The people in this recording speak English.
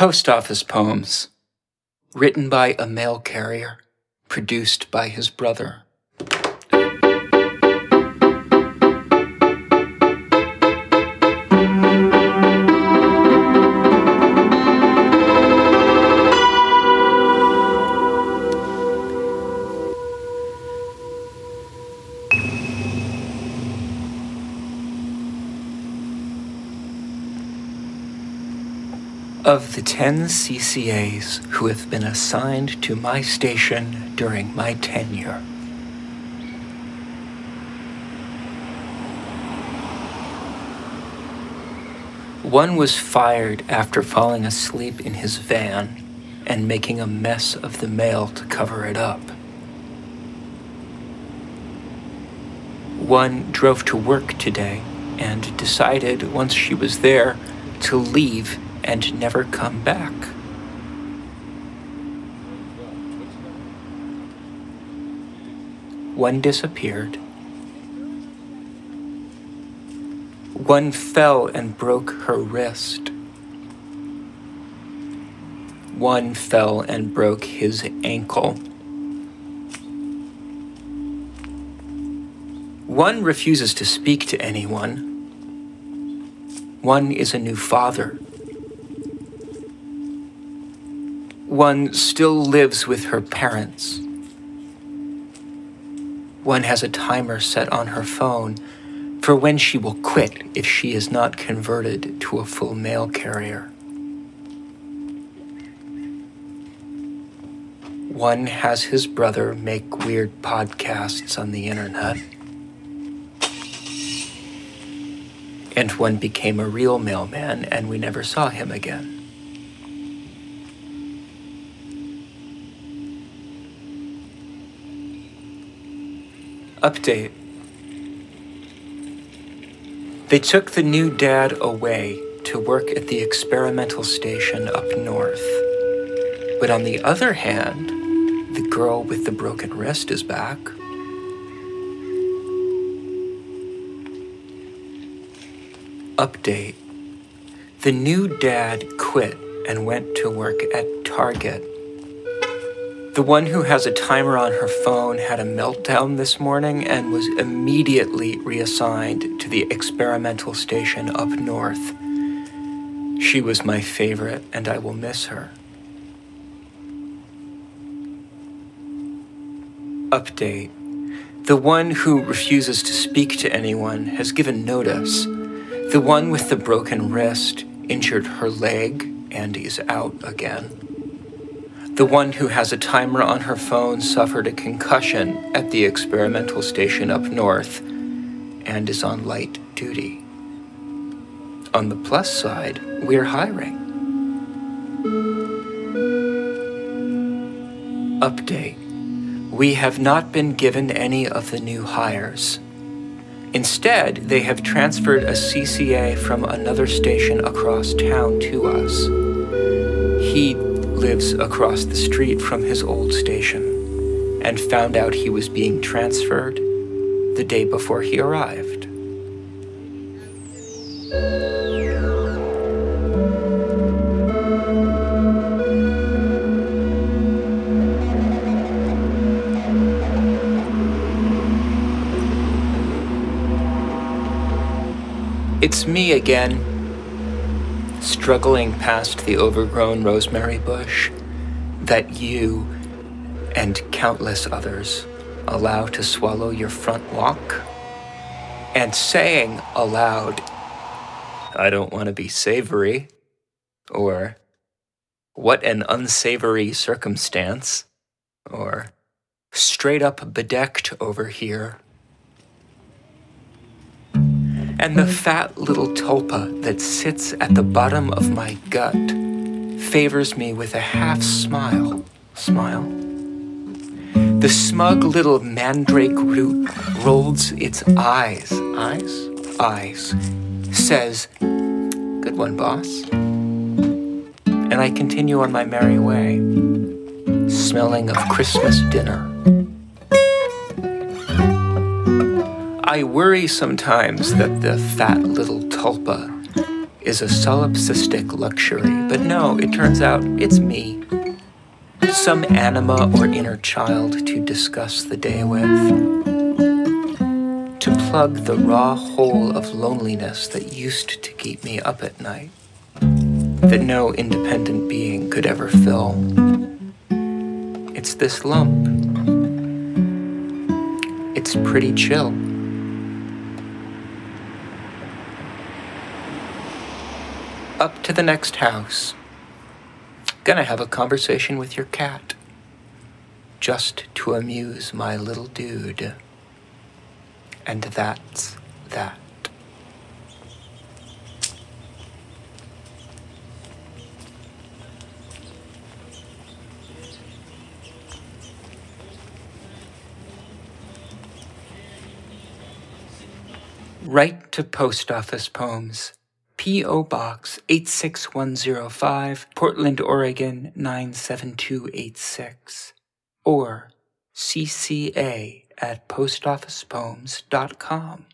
Post Office Poems, written by a mail carrier, produced by his brother. Of the 10 CCAs who have been assigned to my station during my tenure, one was fired after falling asleep in his van and making a mess of the mail to cover it up. One drove to work today and decided once she was there to leave and never come back. One disappeared. One fell and broke her wrist. One fell and broke his ankle. One refuses to speak to anyone. One is a new father. One still lives with her parents. One has a timer set on her phone for when she will quit if she is not converted to a full mail carrier. One has his brother make weird podcasts on the internet. And one became a real mailman and we never saw him again. Update They took the new dad away to work at the experimental station up north. But on the other hand, the girl with the broken wrist is back. Update The new dad quit and went to work at Target the one who has a timer on her phone had a meltdown this morning and was immediately reassigned to the experimental station up north. She was my favorite, and I will miss her. Update The one who refuses to speak to anyone has given notice. The one with the broken wrist injured her leg and is out again. The one who has a timer on her phone suffered a concussion at the experimental station up north and is on light duty. On the plus side, we're hiring. Update We have not been given any of the new hires. Instead, they have transferred a CCA from another station across town to us. He lives across the street from his old station and found out he was being transferred the day before he arrived. It's me again struggling past the overgrown rosemary bush that you and countless others allow to swallow your front walk, and saying aloud, I don't want to be savory, or what an unsavory circumstance, or straight up bedecked over here and the mm-hmm. fat little tulpa that sits at the bottom of my gut favors me with a half smile. Smile. The smug little mandrake root rolls its eyes, eyes, eyes, says, Good one, boss. And I continue on my merry way, smelling of Christmas dinner. I worry sometimes that the fat little tulpa is a solipsistic luxury, but no, it turns out it's me. Some anima or inner child to discuss the day with. To plug the raw hole of loneliness that used to keep me up at night, that no independent being could ever fill. It's this lump. It's pretty chill. Up to the next house. Gonna have a conversation with your cat. Just to amuse my little dude. And that's that. Write to Post Office Poems. P.O. Box 86105, Portland, Oregon 97286. Or cca at postofficepoems.com.